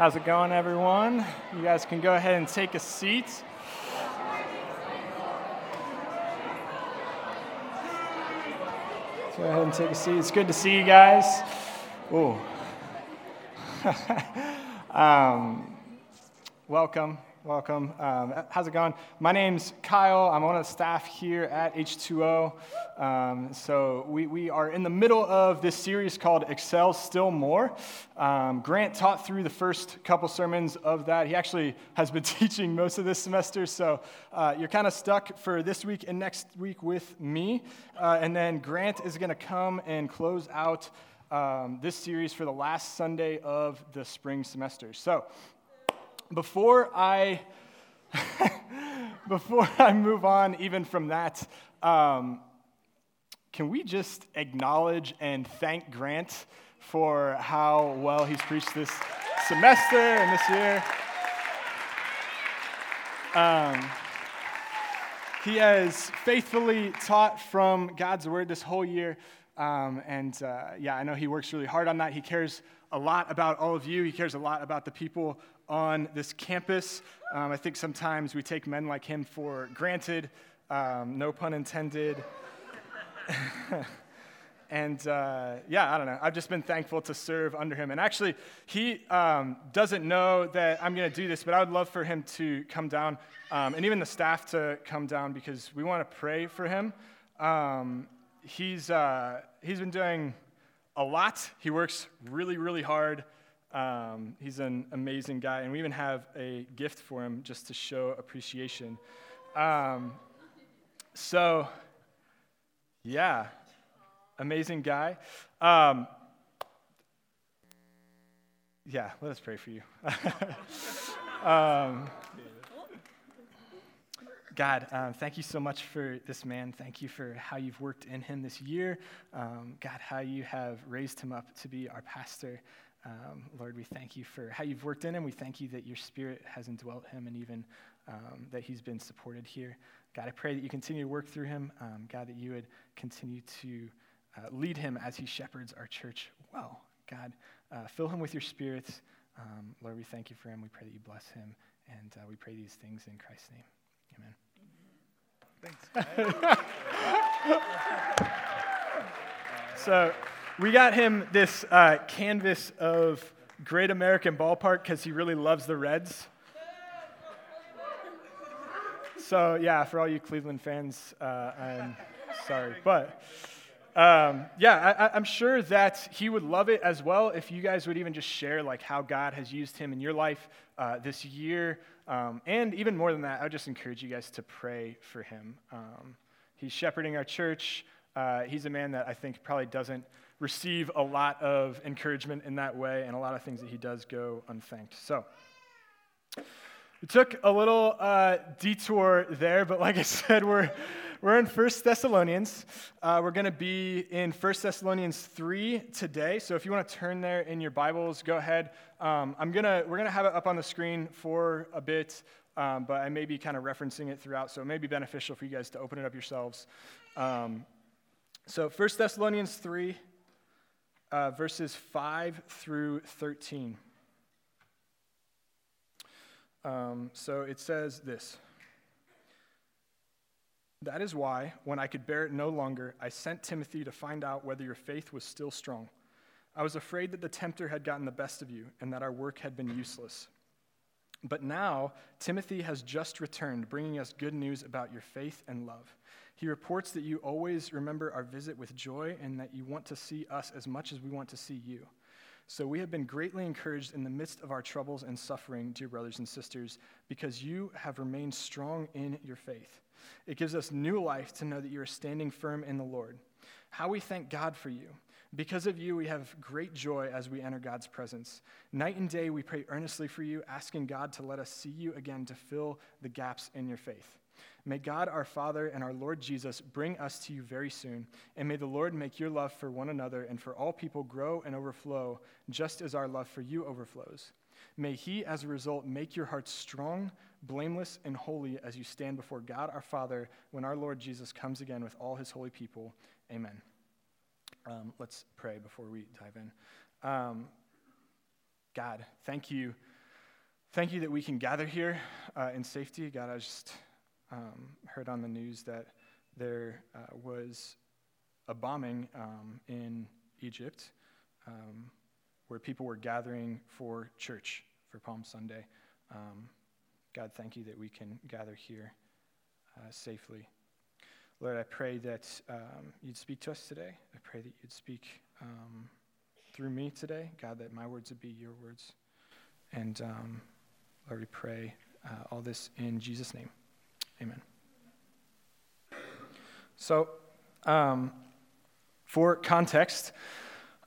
How's it going, everyone? You guys can go ahead and take a seat. Go ahead and take a seat. It's good to see you guys. Ooh. um, welcome. Welcome. Um, how's it going? My name's Kyle. I'm one of the staff here at H2O. Um, so, we, we are in the middle of this series called Excel Still More. Um, Grant taught through the first couple sermons of that. He actually has been teaching most of this semester. So, uh, you're kind of stuck for this week and next week with me. Uh, and then Grant is going to come and close out um, this series for the last Sunday of the spring semester. So, before I before I move on even from that, um, can we just acknowledge and thank Grant for how well he's preached this semester and this year? Um, he has faithfully taught from God's word this whole year. Um, and uh, yeah, I know he works really hard on that. He cares a lot about all of you. He cares a lot about the people on this campus. Um, I think sometimes we take men like him for granted, um, no pun intended. and uh, yeah, I don't know. I've just been thankful to serve under him. And actually, he um, doesn't know that I'm going to do this, but I would love for him to come down um, and even the staff to come down because we want to pray for him. Um, he's, uh, he's been doing a lot. He works really, really hard. Um, he's an amazing guy, and we even have a gift for him just to show appreciation. Um, so, yeah, amazing guy. Um, yeah, let us pray for you. Um, God, um, thank you so much for this man. Thank you for how you've worked in him this year. Um, God, how you have raised him up to be our pastor. Um, Lord, we thank you for how you've worked in him. We thank you that your spirit has indwelt him and even um, that he's been supported here. God, I pray that you continue to work through him. Um, God, that you would continue to uh, lead him as he shepherds our church well. God, uh, fill him with your spirit. Um, Lord, we thank you for him. We pray that you bless him. And uh, we pray these things in Christ's name. Amen. Thanks. so, we got him this uh, canvas of Great American Ballpark because he really loves the Reds. So, yeah, for all you Cleveland fans, uh, I'm sorry. But, um, yeah, I, am sure that he would love it as well if you guys would even just share like how God has used him in your life uh, this year. Um, and even more than that, I would just encourage you guys to pray for him. Um, he's shepherding our church. Uh, he's a man that I think probably doesn't receive a lot of encouragement in that way, and a lot of things that he does go unthanked. So, we took a little uh, detour there, but like I said, we're, we're in 1 Thessalonians. Uh, we're going to be in 1 Thessalonians 3 today. So if you want to turn there in your Bibles, go ahead. Um, I'm gonna, we're going to have it up on the screen for a bit, um, but I may be kind of referencing it throughout, so it may be beneficial for you guys to open it up yourselves. Um, so 1 Thessalonians 3 uh, verses 5 through 13. Um, so it says this That is why, when I could bear it no longer, I sent Timothy to find out whether your faith was still strong. I was afraid that the tempter had gotten the best of you and that our work had been useless. But now, Timothy has just returned, bringing us good news about your faith and love. He reports that you always remember our visit with joy and that you want to see us as much as we want to see you. So we have been greatly encouraged in the midst of our troubles and suffering, dear brothers and sisters, because you have remained strong in your faith. It gives us new life to know that you are standing firm in the Lord. How we thank God for you. Because of you, we have great joy as we enter God's presence. Night and day, we pray earnestly for you, asking God to let us see you again to fill the gaps in your faith. May God our Father and our Lord Jesus bring us to you very soon, and may the Lord make your love for one another and for all people grow and overflow, just as our love for you overflows. May He, as a result, make your hearts strong, blameless, and holy as you stand before God our Father when our Lord Jesus comes again with all His holy people. Amen. Um, let's pray before we dive in. Um, God, thank you Thank you that we can gather here uh, in safety. God, I just um, heard on the news that there uh, was a bombing um, in Egypt um, where people were gathering for church for Palm Sunday. Um, God, thank you that we can gather here uh, safely. Lord, I pray that um, you'd speak to us today. I pray that you'd speak um, through me today. God, that my words would be your words. And Lord, we pray uh, all this in Jesus' name. Amen. So, um, for context,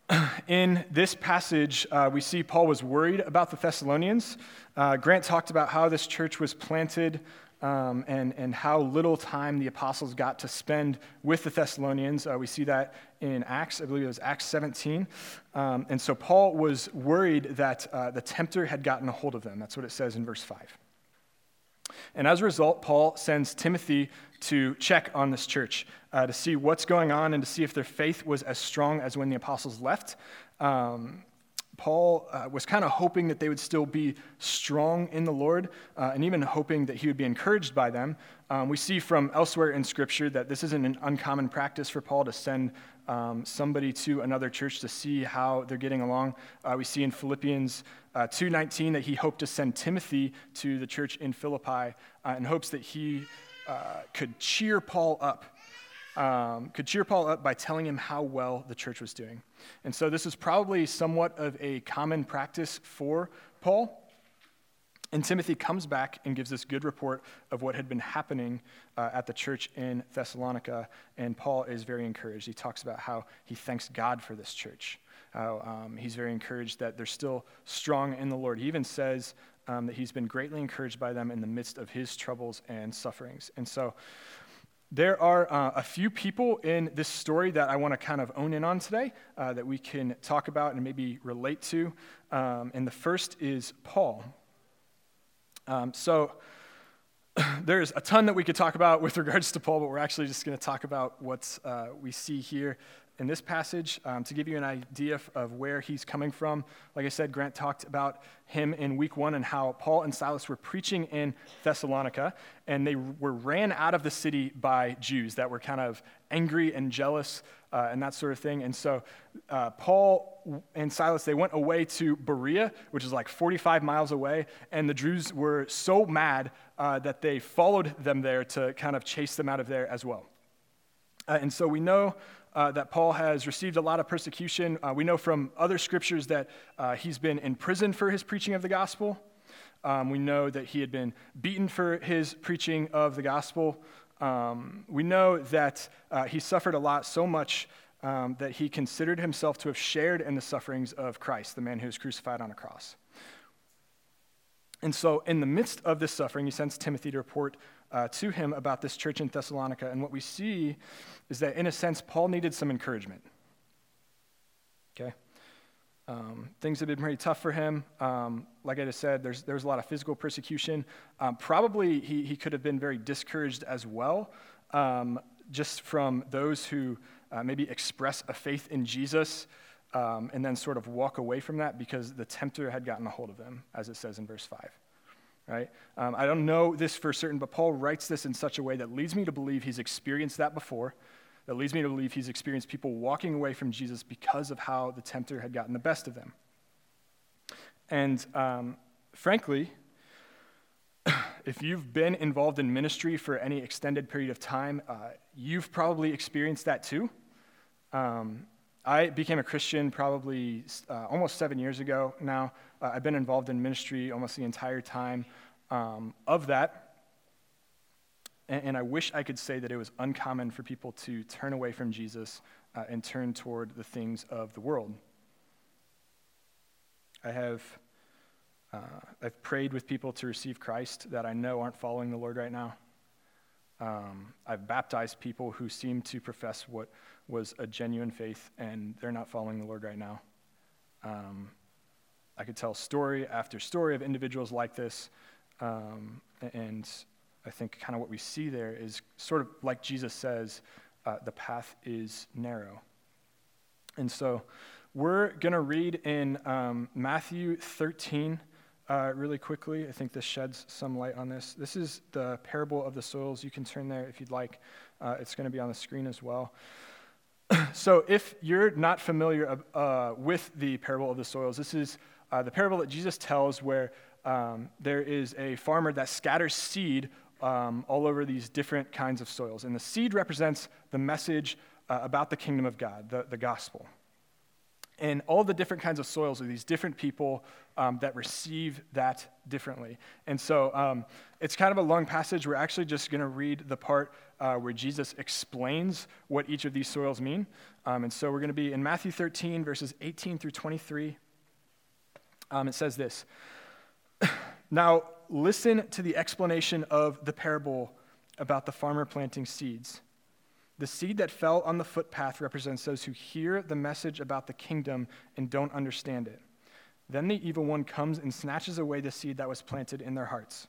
in this passage, uh, we see Paul was worried about the Thessalonians. Uh, Grant talked about how this church was planted um, and, and how little time the apostles got to spend with the Thessalonians. Uh, we see that in Acts, I believe it was Acts 17. Um, and so Paul was worried that uh, the tempter had gotten a hold of them. That's what it says in verse 5. And as a result, Paul sends Timothy to check on this church, uh, to see what's going on and to see if their faith was as strong as when the apostles left. Um, Paul uh, was kind of hoping that they would still be strong in the Lord uh, and even hoping that he would be encouraged by them. Um, we see from elsewhere in Scripture that this isn't an uncommon practice for Paul to send um, somebody to another church to see how they're getting along. Uh, we see in Philippians uh, 2.19 that he hoped to send Timothy to the church in Philippi uh, in hopes that he uh, could cheer Paul up um, could cheer Paul up by telling him how well the church was doing. And so this is probably somewhat of a common practice for Paul. And Timothy comes back and gives this good report of what had been happening uh, at the church in Thessalonica. And Paul is very encouraged. He talks about how he thanks God for this church. How um, he's very encouraged that they're still strong in the Lord. He even says um, that he's been greatly encouraged by them in the midst of his troubles and sufferings. And so there are uh, a few people in this story that I want to kind of own in on today uh, that we can talk about and maybe relate to. Um, and the first is Paul. Um, so there's a ton that we could talk about with regards to Paul, but we're actually just going to talk about what uh, we see here in this passage um, to give you an idea of where he's coming from. Like I said, Grant talked about him in week one and how Paul and Silas were preaching in Thessalonica, and they were ran out of the city by Jews that were kind of angry and jealous uh, and that sort of thing. And so uh, Paul and Silas, they went away to Berea, which is like 45 miles away, and the Jews were so mad uh, that they followed them there to kind of chase them out of there as well. Uh, and so we know uh, that Paul has received a lot of persecution. Uh, we know from other scriptures that uh, he's been in prison for his preaching of the gospel. Um, we know that he had been beaten for his preaching of the gospel. Um, we know that uh, he suffered a lot, so much um, that he considered himself to have shared in the sufferings of Christ, the man who was crucified on a cross. And so, in the midst of this suffering, he sends Timothy to report uh, to him about this church in Thessalonica. And what we see is that, in a sense, Paul needed some encouragement. Okay? Um, things have been pretty tough for him. Um, like I just said, there's, there's a lot of physical persecution. Um, probably he, he could have been very discouraged as well, um, just from those who uh, maybe express a faith in Jesus um, and then sort of walk away from that because the tempter had gotten a hold of them, as it says in verse 5. Right? Um, I don't know this for certain, but Paul writes this in such a way that leads me to believe he's experienced that before, that leads me to believe he's experienced people walking away from Jesus because of how the tempter had gotten the best of them. And um, frankly, if you've been involved in ministry for any extended period of time, uh, you've probably experienced that too. Um, I became a Christian probably uh, almost seven years ago now. Uh, I've been involved in ministry almost the entire time um, of that. And, and, I wish I could say that it was uncommon for people to turn away from Jesus uh, and turn toward the things of the world. I have uh, I've prayed with people to receive Christ that I know aren't following the Lord right now. Um, I've baptized people who seem to profess what was a genuine faith, and they're not following the Lord right now. Um, I could tell story after story of individuals like this, um, and I think kind of what we see there is sort of like Jesus says, uh, the path is narrow. And so we're going to read in um, Matthew 13, uh, really quickly. I think this sheds some light on this. This is the parable of the soils. You can turn there if you'd like. Uh, it's going to be on the screen as well. so, if you're not familiar uh, with the parable of the soils, this is uh, the parable that Jesus tells where um, there is a farmer that scatters seed um, all over these different kinds of soils. And the seed represents the message uh, about the kingdom of God, the, the gospel. And all the different kinds of soils are these different people um, that receive that differently. And so um, it's kind of a long passage. We're actually just going to read the part uh, where Jesus explains what each of these soils mean. Um, and so we're going to be in Matthew 13, verses 18 through 23. Um, it says this Now, listen to the explanation of the parable about the farmer planting seeds. The seed that fell on the footpath represents those who hear the message about the kingdom and don't understand it. Then the evil one comes and snatches away the seed that was planted in their hearts.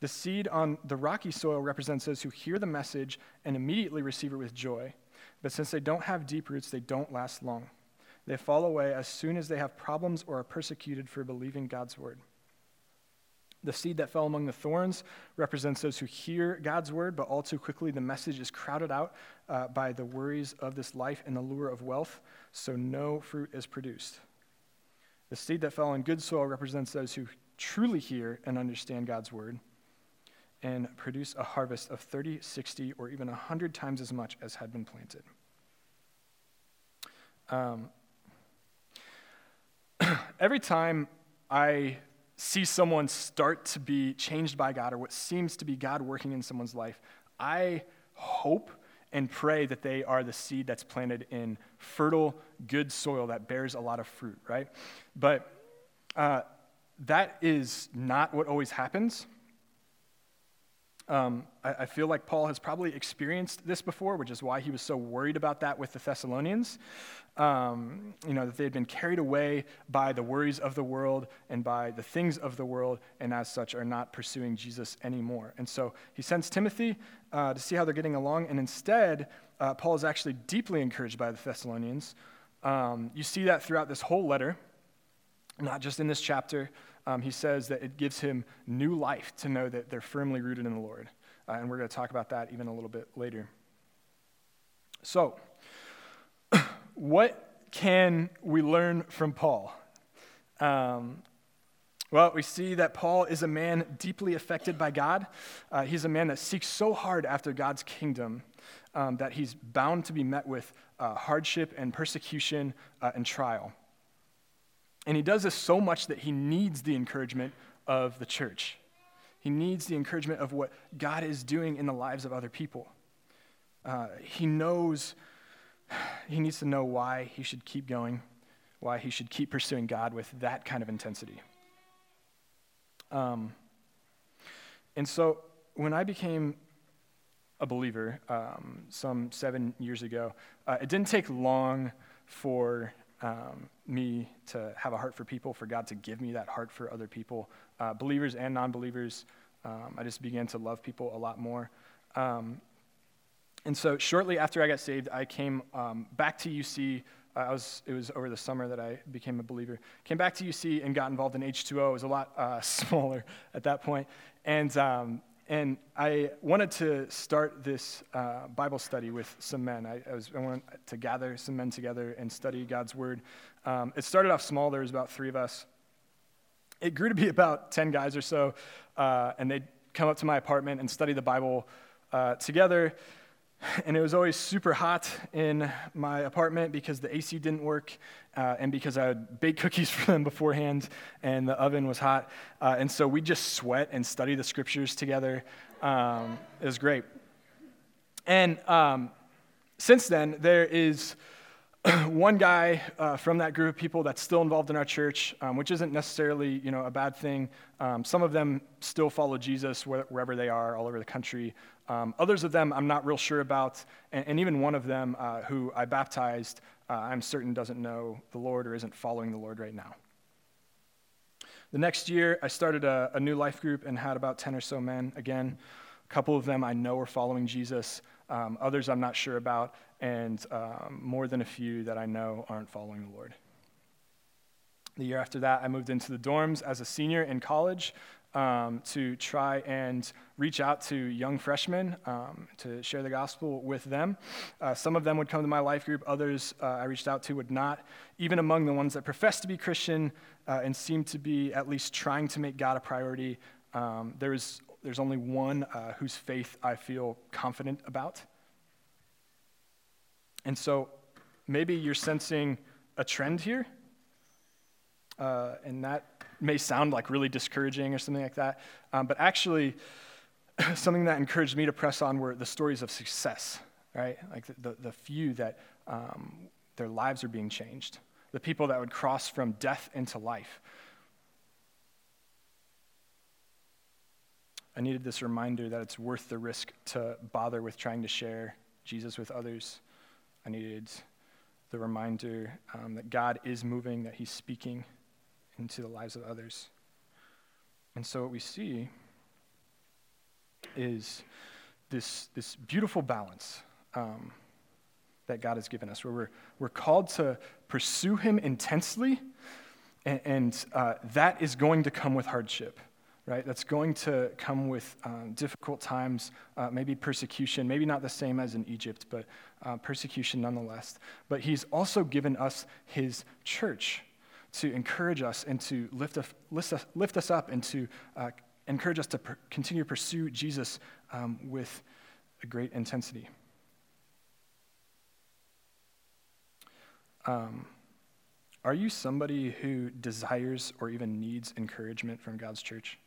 The seed on the rocky soil represents those who hear the message and immediately receive it with joy. But since they don't have deep roots, they don't last long. They fall away as soon as they have problems or are persecuted for believing God's word. The seed that fell among the thorns represents those who hear God's word, but all too quickly the message is crowded out uh, by the worries of this life and the lure of wealth, so no fruit is produced. The seed that fell on good soil represents those who truly hear and understand God's word and produce a harvest of 30, 60, or even 100 times as much as had been planted. Um, every time I see someone start to be changed by God or what seems to be God working in someone's life, I hope and pray that they are the seed that's planted in fertile, good soil that bears a lot of fruit, right? But uh, that is not what always happens. Um, I, I, feel like Paul has probably experienced this before, which is why he was so worried about that with the Thessalonians um, you know, that they had been carried away by the worries of the world and by the things of the world, and as such are not pursuing Jesus anymore. And so he sends Timothy uh, to see how they're getting along, and instead, uh, Paul is actually deeply encouraged by the Thessalonians. Um, you see that throughout this whole letter, not just in this chapter. Um, he says that it gives him new life to know that they're firmly rooted in the Lord. Uh, and we're going to talk about that even a little bit later. So, what can we learn from Paul? Um, well, we see that Paul is a man deeply affected by God. Uh, he's a man that seeks so hard after God's kingdom um, that he's bound to be met with uh, hardship and persecution uh, and trial. And he does this so much that he needs the encouragement of the church. He needs the encouragement of what God is doing in the lives of other people. Uh, he knows he needs to know why he should keep going, why he should keep pursuing God with that kind of intensity. Um, and so when I became a believer um, some seven years ago, uh, it didn't take long for um, me to have a heart for people, for God to give me that heart for other people, uh, believers and non believers. Um, I just began to love people a lot more. Um, and so shortly after I got saved, I came um, back to UC. Uh, I was, it was over the summer that I became a believer. Came back to UC and got involved in H2O. It was a lot uh, smaller at that point. And, um, and I wanted to start this uh, Bible study with some men. I, I, was, I wanted to gather some men together and study God's Word. Um, it started off small. There was about three of us. It grew to be about 10 guys or so. Uh, and they'd come up to my apartment and study the Bible uh, together. And it was always super hot in my apartment because the AC didn't work uh, and because I had baked cookies for them beforehand and the oven was hot. Uh, and so we just sweat and study the scriptures together. Um, it was great. And um, since then, there is one guy uh, from that group of people that's still involved in our church, um, which isn't necessarily you know, a bad thing. Um, some of them still follow Jesus wherever they are, all over the country. Um, others of them I'm not real sure about, and, and even one of them uh, who I baptized, uh, I'm certain doesn't know the Lord or isn't following the Lord right now. The next year, I started a, a new life group and had about 10 or so men. Again, a couple of them I know are following Jesus, um, others I'm not sure about, and um, more than a few that I know aren't following the Lord. The year after that, I moved into the dorms as a senior in college um, to try and reach out to young freshmen um, to share the gospel with them. Uh, some of them would come to my life group, others uh, I reached out to would not. Even among the ones that professed to be Christian uh, and seemed to be at least trying to make God a priority, um, there's, there's only one uh, whose faith I feel confident about. And so maybe you're sensing a trend here, uh, and that may sound like really discouraging or something like that. Um, but actually, something that encouraged me to press on were the stories of success, right? Like the, the, the few that um, their lives are being changed, the people that would cross from death into life. I needed this reminder that it's worth the risk to bother with trying to share Jesus with others. I needed the reminder um, that God is moving, that He's speaking into the lives of others. And so what we see is this, this beautiful balance um, that God has given us, where we're, we're called to pursue Him intensely, and, and uh, that is going to come with hardship. Right? That's going to come with um, difficult times, uh, maybe persecution, maybe not the same as in Egypt, but uh, persecution nonetheless. But He's also given us His church, to encourage us and to lift us, lift lift us up and to uh, encourage us to per- continue to pursue Jesus um, with a great intensity. Um, are you somebody who desires or even needs encouragement from God's church?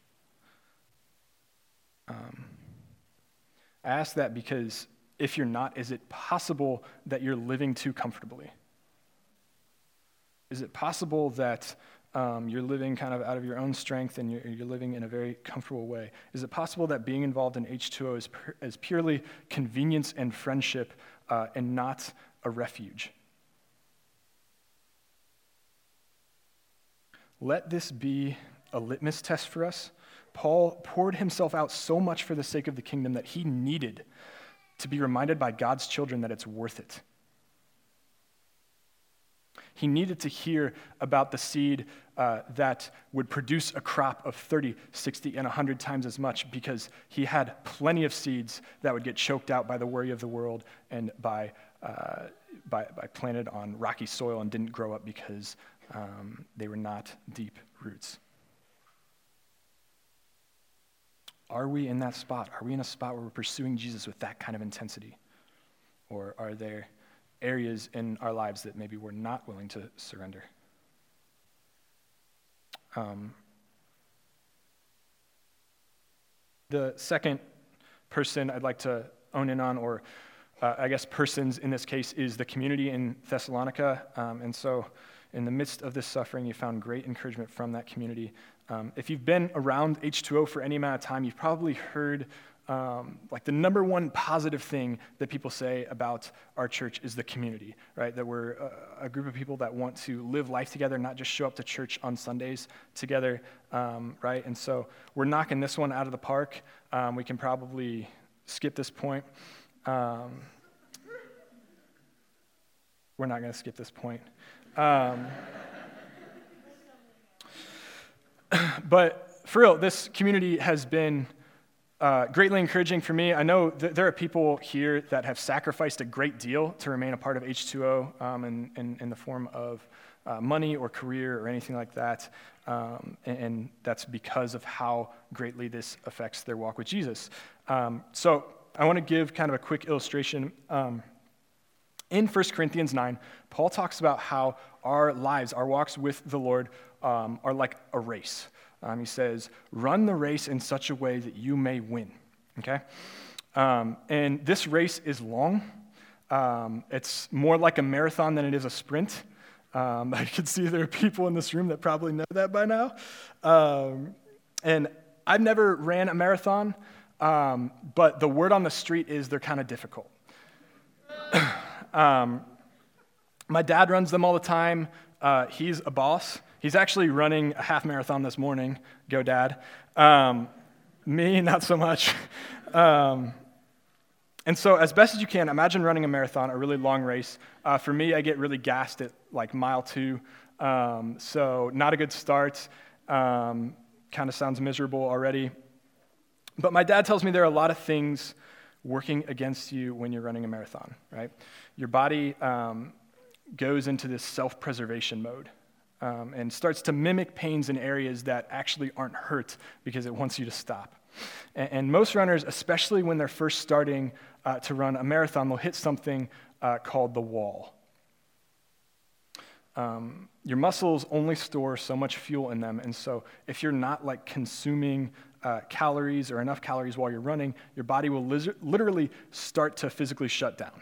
Um, I ask that because if you're not, is it possible that you're living too comfortably? Is it possible that um, you're living kind of out of your own strength and you're, you're, living in a very comfortable way? Is it possible that being involved in H2O is, is purely convenience and friendship uh, and not a refuge? Let this be a litmus test for us. Paul poured himself out so much for the sake of the kingdom that he needed to be reminded by God's children that it's worth it. He needed to hear about the seed uh, that would produce a crop of 30, 60, and 100 times as much because he had plenty of seeds that would get choked out by the worry of the world and by, uh, by, by, planted on rocky soil and didn't grow up because um, they were not deep roots. Are we in that spot? Are we in a spot where we're pursuing Jesus with that kind of intensity? Or are there areas in our lives that maybe we're not willing to surrender. Um, the second person I'd like to own in on, or uh, I guess persons in this case, is the community in Thessalonica. Um, and so, in the midst of this suffering, you found great encouragement from that community. Um, if you've been around H2O for any amount of time, you've probably heard um, like the number one positive thing that people say about our church is the community, right? That we're a, a group of people that want to live life together, not just show up to church on Sundays together, um, right? And so we're knocking this one out of the park. Um, we can probably skip this point. Um, we're not going to skip this point. But for real, this community has been uh, greatly encouraging for me. I know that there are people here that have sacrificed a great deal to remain a part of H2O um, in, in, in, the form of uh, money or career or anything like that. Um, and, and, that's because of how greatly this affects their walk with Jesus. Um, so I want to give kind of a quick illustration. Um, in 1 Corinthians 9, Paul talks about how our lives, our walks with the Lord, um, are like a race. Um, he says, run the race in such a way that you may win. Okay? Um, and this race is long. Um, it's more like a marathon than it is a sprint. Um, I can see there are people in this room that probably know that by now. Um, and I've never ran a marathon, but the word on the street is they're kind of difficult. my dad runs them all the time. Uh, he's a boss. He's actually running a half marathon this morning. Go, Dad. Um, me, not so much. Um, and so, as best as you can, imagine running a marathon, a really long race. Uh, for me, I get really gassed at like mile two. Um, so, not a good start. Um, kind of sounds miserable already. But my dad tells me there are a lot of things working against you when you're running a marathon, right? Your body um, goes into this self preservation mode um, and starts to mimic pains in areas that actually aren't hurt because it wants you to stop. And, and most runners, especially when they're first starting uh, to run a marathon, they'll hit something uh, called the wall. Um, your muscles only store so much fuel in them, and so if you're not like consuming uh, calories or enough calories while you're running, your body will literally start to physically shut down.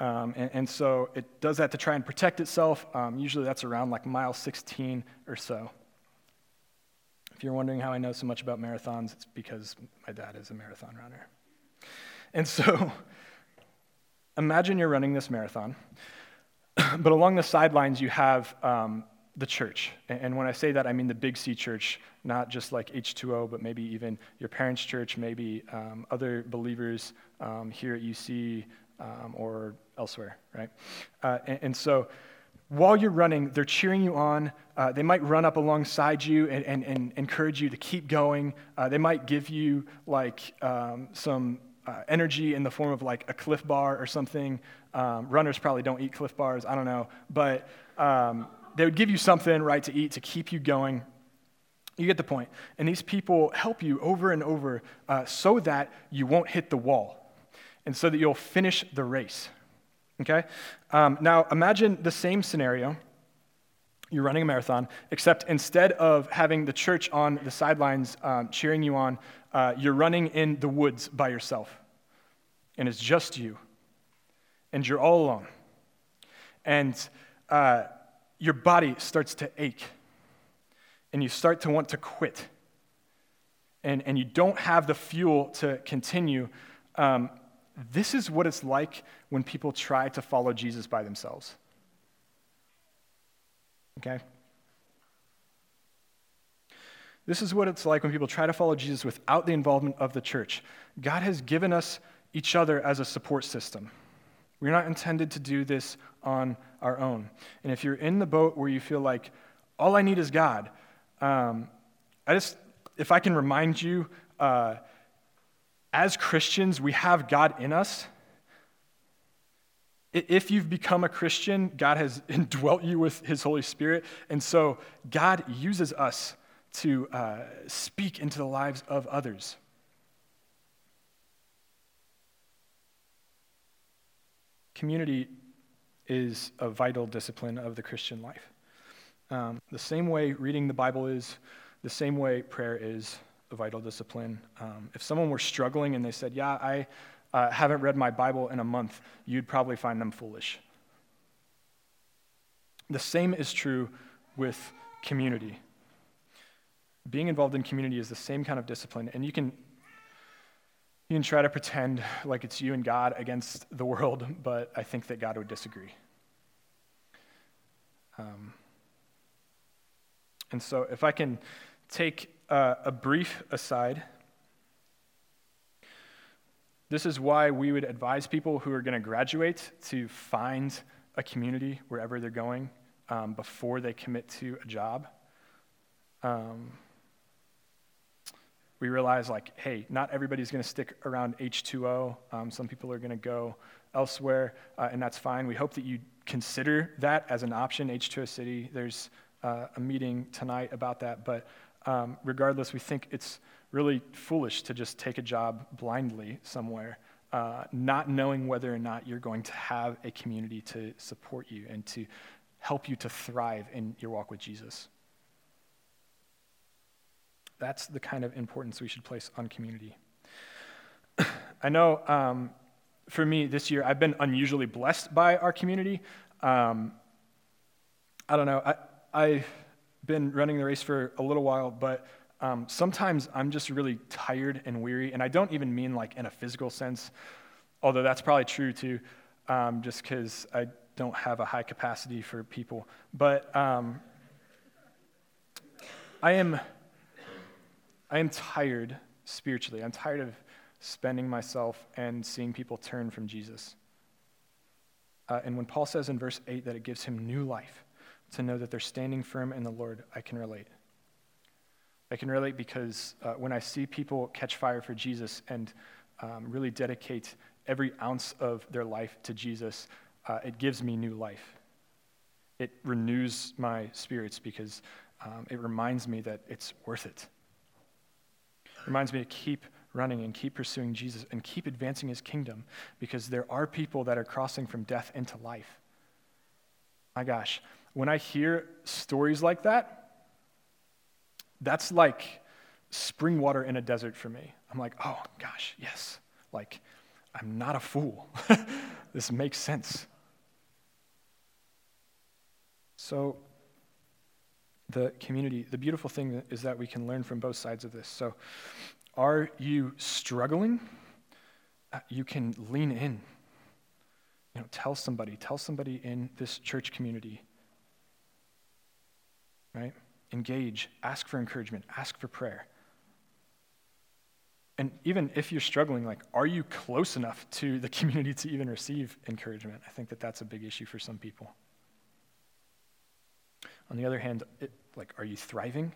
Um, and, and, so it does that to try and protect itself. Um, usually that's around like mile 16 or so. If you're wondering how I know so much about marathons, it's because my dad is a marathon runner. And so imagine you're running this marathon, but along the sidelines you have um, the church. And when I say that, I mean the Big C church, not just like H2O, but maybe even your parents' church, maybe um, other believers um, here at UC um, or elsewhere, right? Uh, and, and, so while you're running, they're cheering you on. Uh, they might run up alongside you and, and, and encourage you to keep going. Uh, they might give you like um, some uh, energy in the form of like a Clif Bar or something. Um, runners probably don't eat Clif Bars, I don't know. But um, they would give you something, right, to eat to keep you going. You get the point. And these people help you over and over uh, so that you won't hit the wall and so that you'll finish the race. Okay? Um, now, imagine the same scenario. You're running a marathon, except instead of having the church on the sidelines um, cheering you on, uh, you're running in the woods by yourself. And it's just you. And you're all alone. And uh, your body starts to ache. And you start to want to quit. And, and you don't have the fuel to continue. Um, this is what it's like when people try to follow Jesus by themselves. Okay? This is what it's like when people try to follow Jesus without the involvement of the church. God has given us each other as a support system. We're not intended to do this on our own. And if you're in the boat where you feel like all I need is God, um, I just, if I can remind you, uh, as Christians, we have God in us. If you've become a Christian, God has indwelt you with His Holy Spirit. And so God uses us to uh, speak into the lives of others. Community is a vital discipline of the Christian life. Um, the same way reading the Bible is, the same way prayer is, vital discipline. Um, if someone were struggling and they said, Yeah, I uh, haven't read my Bible in a month, you'd probably find them foolish. The same is true with community. Being involved in community is the same kind of discipline, and you can you can try to pretend like it's you and God against the world, but I think that God would disagree. Um, and so, if I can take uh, a brief aside. This is why we would advise people who are going to graduate to find a community wherever they're going um, before they commit to a job. Um, we realize, like, hey, not everybody's going to stick around H2O. Um, some people are going to go elsewhere, uh, and that's fine. We hope that you consider that as an option, H2O City. There's uh, a meeting tonight about that, but um, regardless, we think it's really foolish to just take a job blindly somewhere, uh, not knowing whether or not you're going to have a community to support you and to help you to thrive in your walk with Jesus. That's the kind of importance we should place on community. I know um, for me this year, I've been unusually blessed by our community. Um, I don't know. I, I been running the race for a little while, but um, sometimes I'm just really tired and weary, and I don't even mean like in a physical sense, although that's probably true too, um, just because I don't have a high capacity for people. But um, I am, I am tired spiritually. I'm tired of spending myself and seeing people turn from Jesus. Uh, and when Paul says in verse 8 that it gives him new life, to know that they're standing firm in the Lord, I can relate. I can relate because uh, when I see people catch fire for Jesus and um, really dedicate every ounce of their life to Jesus, uh, it gives me new life. It renews my spirits because um, it reminds me that it's worth it. It reminds me to keep running and keep pursuing Jesus and keep advancing his kingdom because there are people that are crossing from death into life. My gosh, when I hear stories like that, that's like spring water in a desert for me. I'm like, oh gosh, yes. Like, I'm not a fool. this makes sense. So, the community, the beautiful thing is that we can learn from both sides of this. So, are you struggling? Uh, you can lean in. You know, tell somebody, tell somebody in this church community. Right? Engage, ask for encouragement, ask for prayer. And even if you're struggling, like, are you close enough to the community to even receive encouragement? I think that that's a big issue for some people. On the other hand, it, like, are you thriving?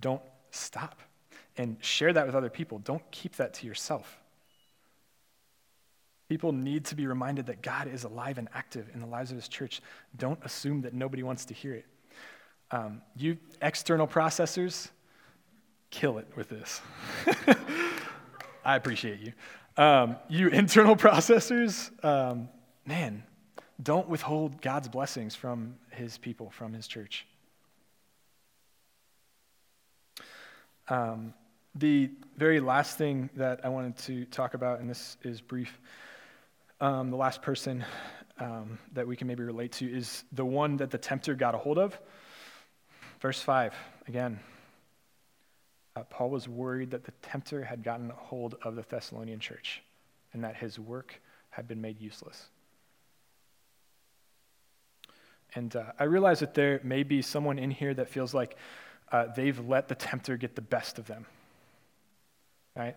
Don't stop and share that with other people. Don't keep that to yourself. People need to be reminded that God is alive and active in the lives of his church. Don't assume that nobody wants to hear it. Um, you external processors, kill it with this. I appreciate you. Um, you internal processors, um, man, don't withhold God's blessings from his people, from his church. Um, the very last thing that I wanted to talk about, and this is brief, um, the last person um, that we can maybe relate to is the one that the tempter got a hold of. Verse 5, again. Uh, Paul was worried that the tempter had gotten hold of the Thessalonian church and that his work had been made useless. And uh, I realize that there may be someone in here that feels like uh, they've let the tempter get the best of them. Right?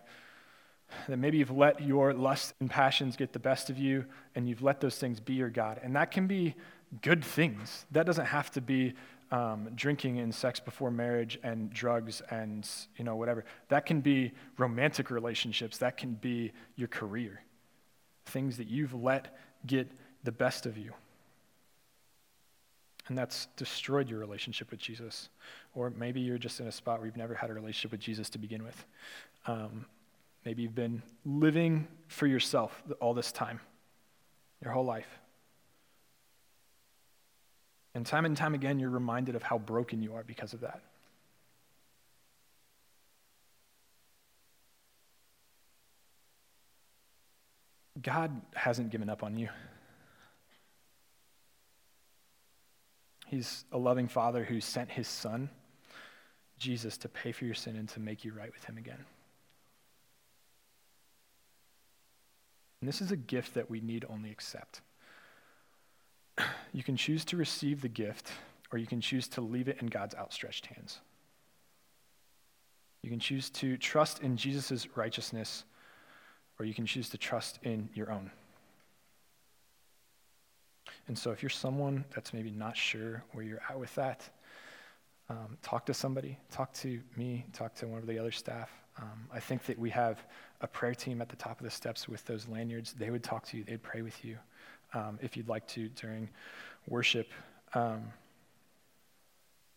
That maybe you've let your lusts and passions get the best of you and you've let those things be your God. And that can be good things. That doesn't have to be um, drinking and sex before marriage and drugs and you know whatever. That can be romantic relationships. That can be your career. Things that you've let get the best of you. And that's destroyed your relationship with Jesus. Or maybe you're just in a spot where you've never had a relationship with Jesus to begin with. Um, maybe you've been living for yourself all this time, your whole life. And time and time again, you're reminded of how broken you are because of that. God hasn't given up on you. He's a loving father who sent his son, Jesus, to pay for your sin and to make you right with him again. And this is a gift that we need only accept. You can choose to receive the gift, or you can choose to leave it in God's outstretched hands. You can choose to trust in Jesus' righteousness, or you can choose to trust in your own. And so, if you're someone that's maybe not sure where you're at with that, um, talk to somebody. Talk to me. Talk to one of the other staff. Um, I think that we have a prayer team at the top of the steps with those lanyards. They would talk to you, they'd pray with you um, if you'd like to during worship. Um,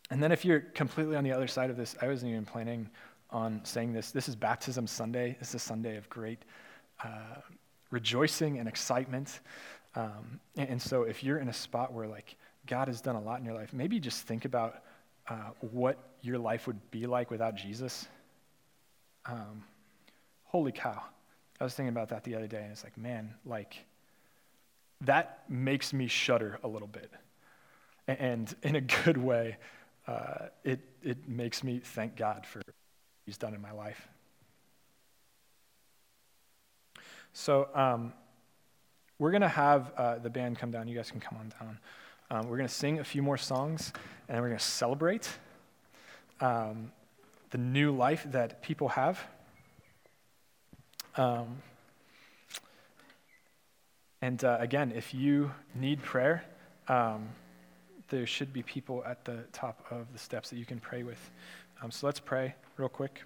and then, if you're completely on the other side of this, I wasn't even planning on saying this. This is Baptism Sunday. This is a Sunday of great uh, rejoicing and excitement. Um, and, and, so, if you're in a spot where like God has done a lot in your life, maybe just think about uh, what your life would be like without Jesus. Um, holy cow! I was thinking about that the other day, and it's like, man, like that makes me shudder a little bit. And in a good way, uh, it, it makes me thank God for what He's done in my life. So, um, we're going to have uh, the band come down. You guys can come on down. Um, we're going to sing a few more songs, and we're going to celebrate um, the new life that people have. And uh, again, if you need prayer, um, there should be people at the top of the steps that you can pray with. Um, so let's pray real quick.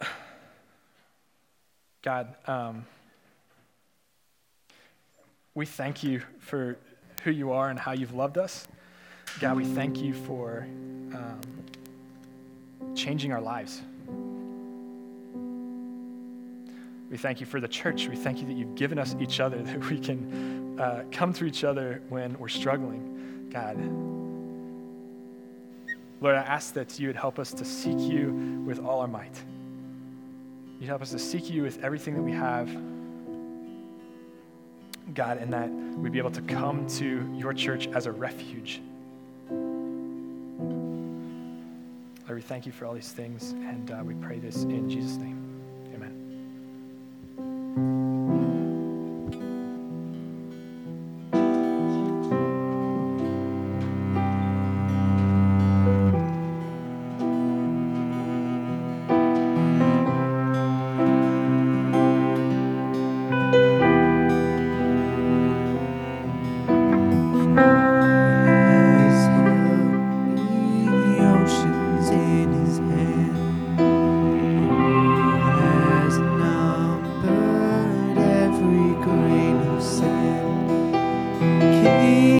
God, um, we thank you for who you are and how you've loved us. God, we thank you for um, changing our lives. We thank you for the church. We thank you that you've given us each other, that we can uh, come to each other when we're struggling. God, Lord, I ask that you would help us to seek you with all our might. You'd help us to seek you with everything that we have. God, and that we'd be able to come to your church as a refuge. Lord, we thank you for all these things, and uh, we pray this in Jesus' name.